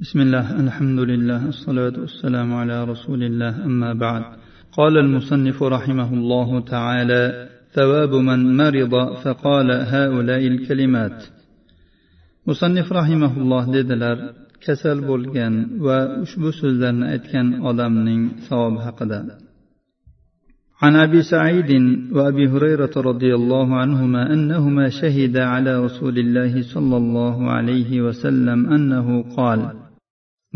بسم الله الحمد لله الصلاة والسلام على رسول الله أما بعد. قال المصنف رحمه الله تعالى ثواب من مرض فقال هؤلاء الكلمات. مصنف رحمه الله dedilar kasal bo'lgan va ushbu so'zlarni aytgan odamning savobi عن أبي سعيد وابي هريرة رضي الله عنهما أنهما شهدا على رسول الله صلى الله عليه وسلم أنه قال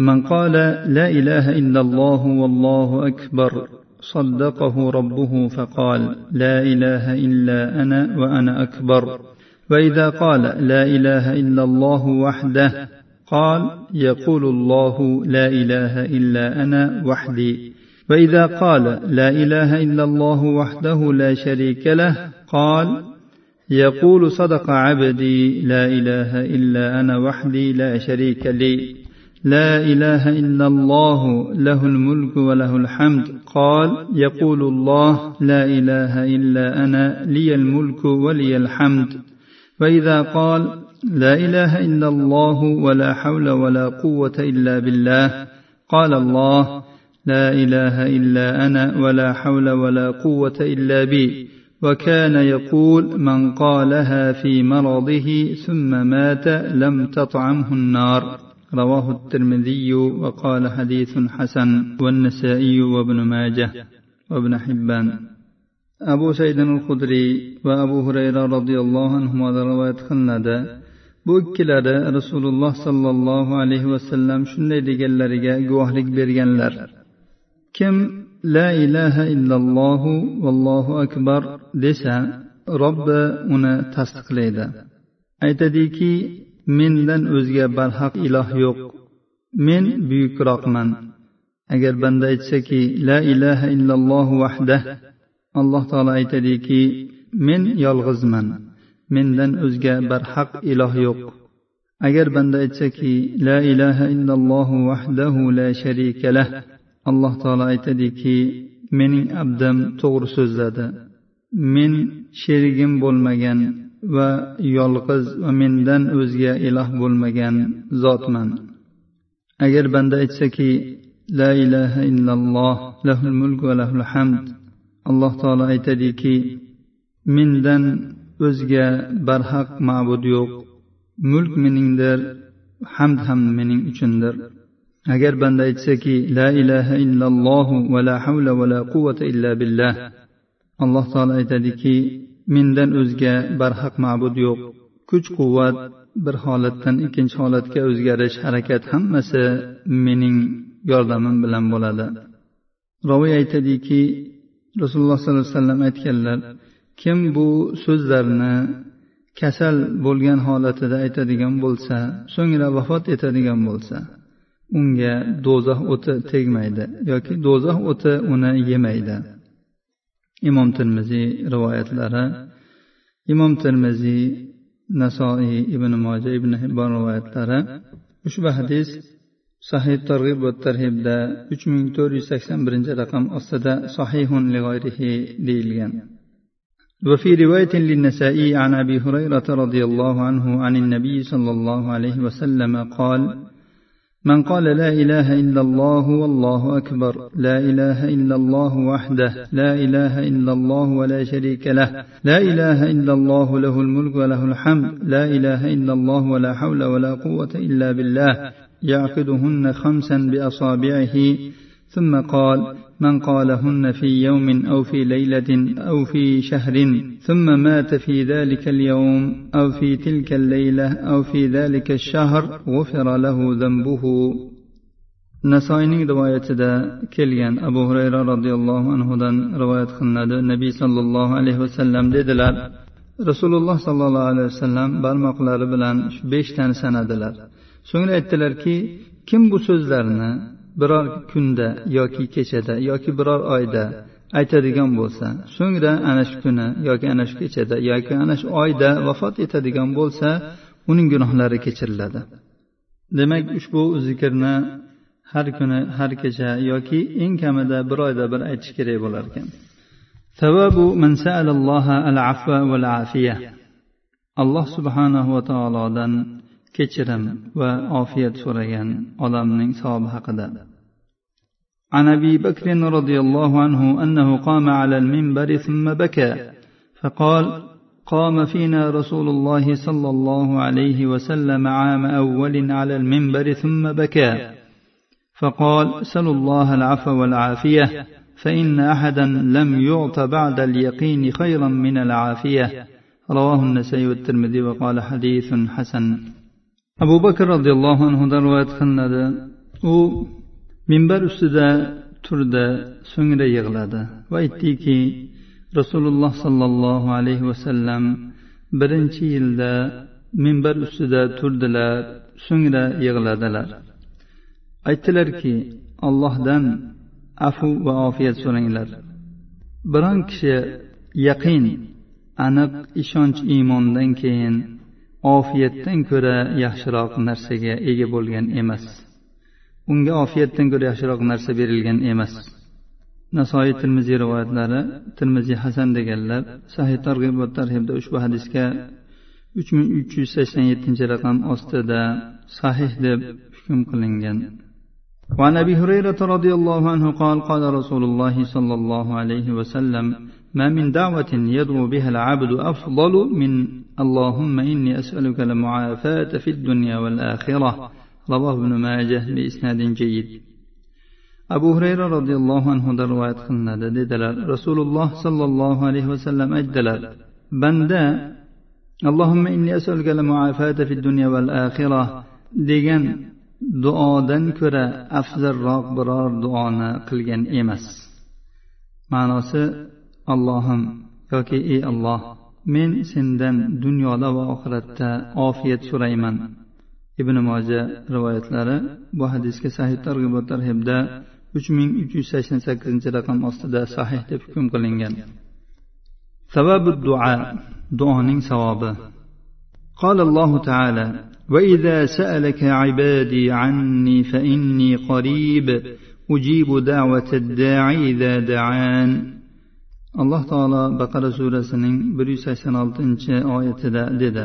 من قال لا إله إلا الله والله أكبر صدقه ربه فقال لا إله إلا أنا وأنا أكبر. وإذا قال لا إله إلا الله وحده قال يقول الله لا إله إلا أنا وحدي. فإذا قال لا إله إلا الله وحده لا شريك له قال يقول صدق عبدي لا إله إلا أنا وحدي لا شريك لي. لا إله إلا الله له الملك وله الحمد. قال يقول الله لا إله إلا أنا لي الملك ولي الحمد. وإذا قال لا إله إلا الله ولا حول ولا قوة إلا بالله قال الله لا إله إلا أنا ولا حول ولا قوة إلا بي. وكان يقول من قالها في مرضه ثم مات لم تطعمه النار. رواه الترمذي وقال حديث حسن والنسائي وابن ماجه وابن حبان أبو سيد الخدري وأبو هريرة رضي الله عنهما رواية خلندا bu ikkilari rasululloh sollallohu alayhi vasallam shunday deganlariga guvohlik berganlar kim la ilaha illallohu vallohu akbar desa robbi uni tasdiqlaydi aytadiki mendan o'zga barhaq iloh yo'q. Men buyukroqman. Agar banda aytsaki la ilaha illallohu vahdah alloh taolo aytadiki men yolg'izman. Mendan o'zga barhaq iloh yo'q. Agar banda aytsaki la ilaha illallohu vahdahu la sharika lah alloh taolo aytadiki mening abdim to'g'ri so'zladi. Men sherigim bo'lmagan. Va yolg'iz va mendan o'zga iloh bo'lmagan zotman. Agar banda aytsaki la ilaha illalloh lahul mulk va lahul hamd alloh taolo aytadiki mendan o'zga barhaq ma'bud yo'q mulk meningdir hamd ham mening uchundir. Agar banda aytsaki la ilaha illallohu va la havla va la quvvata illa billah alloh taolo aytadiki mendan o'zga barhaq ma'bud yo'q. Kuch quvvat bir holatdan ikkinchi holatga o'zgarish harakat hammasi mening yordamim bilan bo'ladi. Roviy aytadiki rasululloh sollallohu alayhi vasallam aytganlar kim bu so'zlarni kasal bo'lgan holatida aytadigan bo'lsa so'ngra vafot etadigan bo'lsa unga do'zax o'ti tegmaydi yoki do'zax o'ti uni yemaydi. imom termiziy rivoyatlari imom termiziy nasoiy ibn moja ibn hibbon rivoyatlari ushbu hadis sahih targ'ib va tarhibda uch ming to'rt yuz sakson birinchi raqam ostida sahihun deyilgan وفي رواية للنسائي عن أبي هريرة رضي الله عنه عن النبي صلى الله عليه وسلم قال من قال لا إله إلا الله والله أكبر لا إله إلا الله وحده لا إله إلا الله ولا شريك له لا إله إلا الله له الملك وله الحمد لا إله إلا الله ولا حول ولا قوة إلا بالله يعقدهن خمسا بأصابعه ثم قال من قالهن في يوم أو في ليلة أو في شهر ثم مات في ذلك اليوم أو في تلك الليلة أو في ذلك الشهر غفر له ذنبه nasoiyning rivoyatida kelgan abu hurayra roziyallohu anhudan rivoyat qilinadi nabiy sollallohu alayhi vasallam dedilar rasululloh sollallohu alayhi vasallam barmoqlari bilan shu beshtani sanadilar so'ngra aytdilarki kim bu so'zlarni biror kunda yoki kechada yoki biror oyda aytadigan bo'lsa so'ngra ana shu kuni yoki ana shu kechada yoki ana shu oyda vafot etadigan bo'lsa uning gunohlari kechiriladi. Demak ushbu zikrni har kuni har kecha yoki eng kamida bir oyda bir aytish kerak bo'lar ekan. Alloh subhanahu va taolodan kechirim va ofiyat so'ragan odamning savobi haqida. عن أبي بكر رضي الله عنه أنه قام على المنبر ثم بكى فقال قام فينا رسول الله صلى الله عليه وسلم عام أول على المنبر ثم بكى. فقال سلوا الله العفو والعافية فإن أحدا لم يعط بعد اليقين خيرا من العافية. رواه النسائي والترمذي وقال حديث حسن. أبو بكر رضي الله عنه رواية قلنا minbar ustida turdi so'ngra yig'ladi va aytdiki rasululloh sollallohu alayhi vasallam birinchi yilda minbar ustida turdilar so'ngra yig'ladilar. Aytdilarki allohdan afu va ofiyat so'ranglar. Biron kishi yaqin aniq ishonch iymondan keyin ofiyatdan ko'ra yaxshiroq narsaga ega bo'lgan emas. unga ofiyatdan ko'ra yaxshiroq narsa berilgan emas nasoiy termiziy rivoyatlari termiziy hasan deganlar sahih targ'ib va tarhibda ushbu hadisga uch ming uch yuz sakson yettinchi raqam ostida sahih deb hukm qilingan وعن ابي هريره رضي الله عنه قال قال رسول الله صلى الله عليه وسلم ما من دعوه يدعو بها العبد افضل من اللهم اني اسالك المعافاه في الدنيا والاخره رواه ابن ماجه بإسناد جيد abu hurayra roziyallohu anhudan rivoyat qilinadi dedilar rasululloh sollallohu alayhi vasallam aytdilar banda allohimma inni asalga muafata fi dunya val axira degan duodan ko'ra afzalroq biror duoni qilgan emas ma'nosi allohim yoki ey alloh men sendan dunyoda va oxiratda ofiyat so'rayman ibn moja rivoyatlari bu hadisga sahih targ'ibot tarhibda uch ming uch yuz sakson sakkizinchi raqam ostida sahih deb hukm qilingan savabu duo duoning savobi قال الله تعالى واذا سالك عبادي عني فاني قريب اجيب دعوه الداعي اذا دعان alloh taolo baqara surasining bir yuz sakson oltinchi oyatida dedi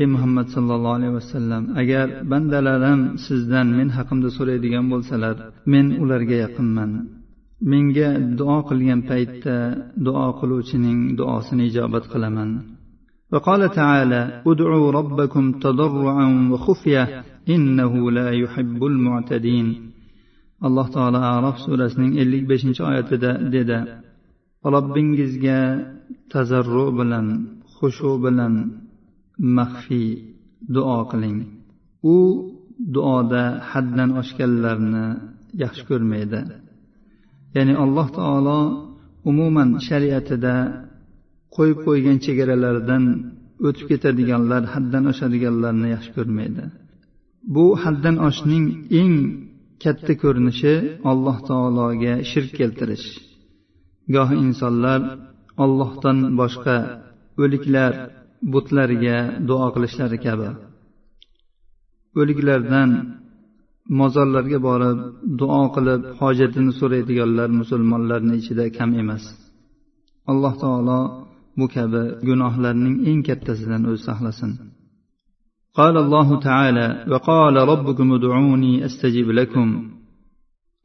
ey muhammad sollallohu alayhi vasallam agar bandalarim sizdan men haqimda so'raydigan bo'lsalar men ularga yaqinman menga duo qilgan paytda duo qiluvchining duosini ijobat qilaman وقال تعالى ادعوا ربكم تضرعا وخفية إنه لا يحب المعتدين alloh taolo arof surasining ellik beshinchi oyatida dedi robbingizga tazarru bilan xushu bilan maxfiy duo qiling. U duoda haddan oshganlarni yaxshi ko'rmaydi. Ya'ni alloh taolo umuman shariatida qo'yib qo'ygan chegaralardan o'tib ketadiganlar haddan oshadiganlarni yaxshi ko'rmaydi. Bu haddan oshishning eng katta ko'rinishi alloh taologa shirk keltirish. Goh insonlar ollohdan boshqa o'liklar butlarga duo qilishlari kabi o'liklardan mozorlarga borib duo qilib hojatini so'raydiganlar musulmonlarni ichida kam emas alloh taolo bu kabi gunohlarning eng kattasidan o'zi saqlasin قال الله تعالى وقال ربكم ادعوني استجب لكم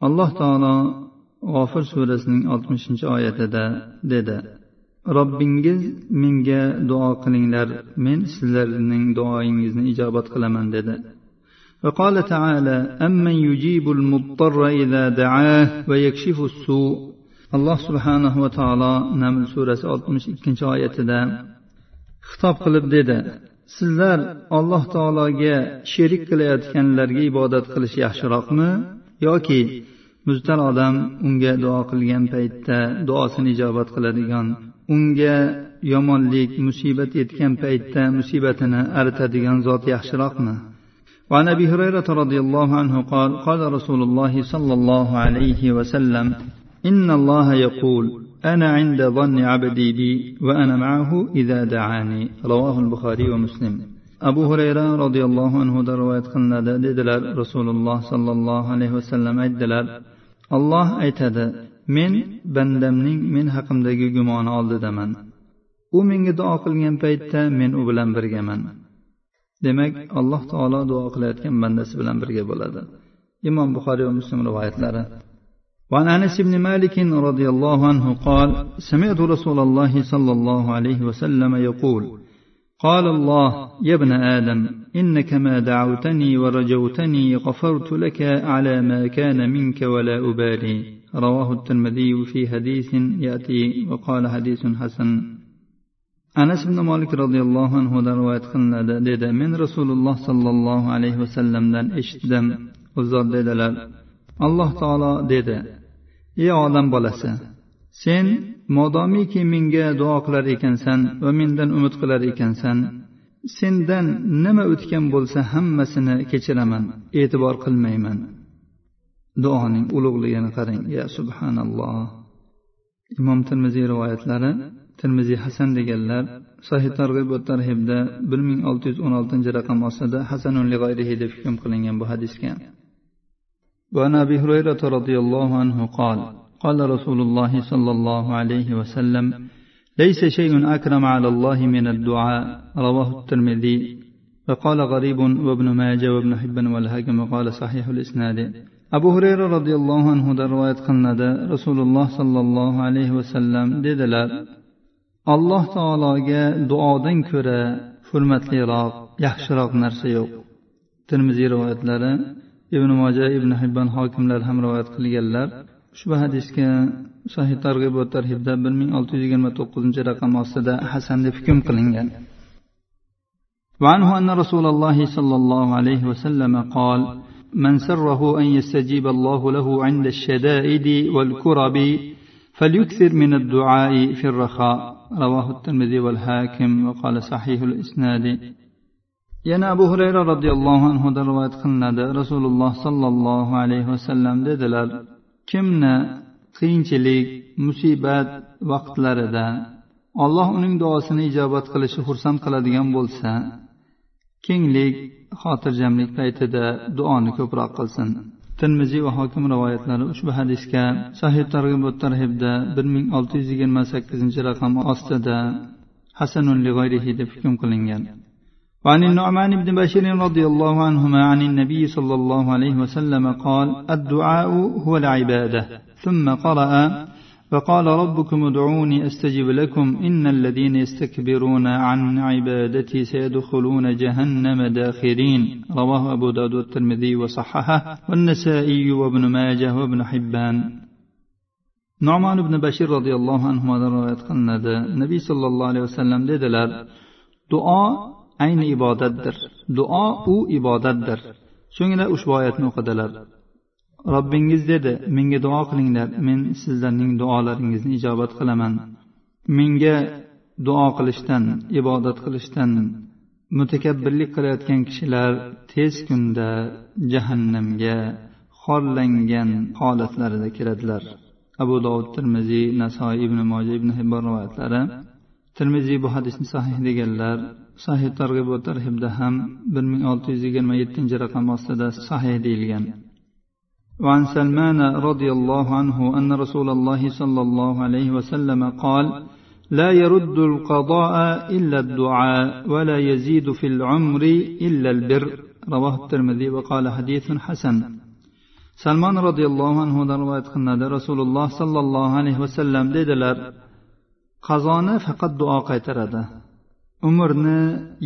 alloh taolo g'ofir surasining oltmishinchi oyatida dedi robbingiz menga duo qilinglar men sizlarning duoyingizni ijobat qilaman dedi وقال تعالى أمن يجيب المضطر إذا دعاه ويكشف السوء alloh subhanahu va taolo naml surasi oltmish ikkinchi oyatida xitob qilib dedi sizlar alloh taologa sherik qilayotganlarga ibodat qilish yaxshiroqmi yoki muztar odam unga duo qilgan paytda duosini ijobat qiladigan unga yomonlik musibat yetgan paytda musibatini aritadigan zot yaxshiroqmi وعن ابي هريره رضي الله عنه قال قال رسول الله صلى الله عليه وسلم ان الله يقول انا عند ظن عبدي بي وانا معه اذا دعاني رواه البخاري ومسلم abu hurayra roziyallohu anhudan rivoyat qilinadi dedilar rasululloh sollallohu alayhi vasallam aytdilar olloh aytadi men bandamning men haqimdagi gumoni oldidaman u menga duo qilgan paytda men u bilan birgaman demak alloh taolo duo qilayotgan bandasi bilan birga bo'ladi imom buxoriy va muslim rivoyatlari وعن انس بن مالك رضي الله عنه قال سمعت رسول الله صلى الله عليه وسلم يقول قال الله يا ابن ادم انك ما دعوتني ورجوتني غفرت لك على ما كان منك ولا ابالي رواه الترمذي في حديث ياتي وقال حديث حسن anas ibn molik roziyallohu anhudan rivoyat qilinadi dedi men rasululloh sollallohu alayhi vasallamdan eshitdim u zot dedilar alloh taolo dedi ey odam bolasi sen modomiki menga duo qilar ekansan va mendan umid qilar ekansan sendan nima o'tgan bo'lsa hammasini kechiraman e'tibor qilmayman duoning ulug'ligini qarang ya subhanalloh imom termiziy rivoyatlari termiziy hasan deganlar sahih targ'ib va tarhibda bir ming olti yuz o'n oltinchi raqam ostida hasanun deb hukm qilingan bu hadisga وعن ابي هريره رضي الله عنه قال قال رسول الله صلى الله عليه وسلم ليس شيء اكرم على الله من الدعاء رواه الترمذي وقال غريب وابن ماجه وابن حبان والهاكم وقال صحيح الاسناد abu hurayra roziyallohu anhudan rivoyat qilinadi rasululloh sollallohu alayhi vasallam dedilar alloh taologa duodan ko'ra hurmatliroq yaxshiroq narsa yo'q termiziy rivoyatlari ibn moja ibn hibbon hokimlar ham rivoyat qilganlar ushbu hadisga sahih targ'ib va tarhibda bir ming olti yuz yigirma to'qqizinchi raqam ostida hasan deb hukm qilingan وعنه أن رسول الله صلى الله عليه وسلم قال من سره أن يستجيب الله له عند الشدائد والكرب فليكثر من الدعاء في الرخاء رواه الترمذي والحاكم وقال صحيح الإسناد yana abu hurayra roziyallohu anhudan rivoyat qilinadi rasululloh sollallohu alayhi vasallam dedilar kimni qiyinchilik musibat vaqtlarida alloh uning duosini ijobat qilishi xursand qiladigan bo'lsa kenglik xotirjamlik paytida duoni ko'proq qilsin termiziy va hokim rivoyatlari ushbu hadisga sahih targ'ib tarhibda bir ming olti yuz yigirma sakkizinchi raqam ostida hasanun deb hukm qilingan وعن النعمان بن بشير رضي الله عنهما عن النبي صلى الله عليه وسلم قال الدعاء هو العباده ثم قرأ فقال ربكم ادعوني أستجب لكم إن الذين يستكبرون عن عبادتي سيدخلون جهنم داخرين. رواه أبو داود والترمذي وصححه والنسائي وابن ماجه وابن حبان. نعمان بن بشير رضي الله عنه روايات qilinadi nabiy sollallohu alayhi vasallam dedilar duo ayni ibodatdir duo u ibodatdir so'ngra ushbu oyatni o'qidilar robbingiz dedi menga duo qilinglar men sizlarning duolaringizni ijobat qilaman. Menga duo qilishdan ibodat qilishdan mutakabbirlik qilayotgan kishilar tez kunda jahannamga xorlangan holatlarida kiradilar. Abu dovud termiziy nasoiy ibn moja ibn hibbon rivoyatlari. Termiziy bu hadisni sahih deganlar sahih targ'ib va tarhibda ham bir ming olti yuz yigirma yettinchi raqam ostida sahih deyilgan. وعن سلمان رضي الله عنه أن رسول الله صلى الله عليه وسلم قال لا يرد القضاء إلا الدعاء ولا يزيد في العمر إلا البر رواه الترمذي وقال حديث حسن salmon roziyallohu anhudan rivoyat qilinadi rasululloh sollallohu alayhi vasallam dedilar qazoni faqat duo qaytaradi umrni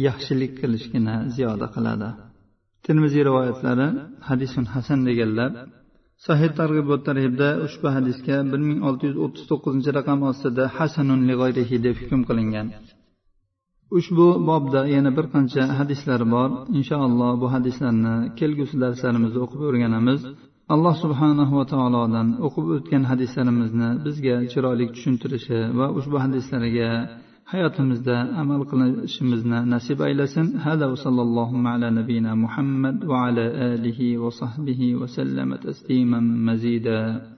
yaxshilik qilishgina ziyoda qiladi termiziy rivoyatlari hadisun hasan deganlar sahih targ'ibot tarhibda ushbu hadisga bir ming olti yuz o'ttiz to'qqizinchi raqam ostida hasanun lig'oyrihi deb hukm qilingan. Ushbu bobda yana bir qancha hadislar bor. Inshaalloh bu hadislarni kelgusi darslarimizda o'qib o'rganamiz. Alloh subhanahu va taolodan o'qib o'tgan hadislarimizni bizga chiroyli tushuntirishi va ushbu hadislarga hayotimizda amal qilishimizni nasib aylasin. Hada va sallallohu ala nabiyina muhammad va ala alihi va sahbihi va sallama tasliman mazida.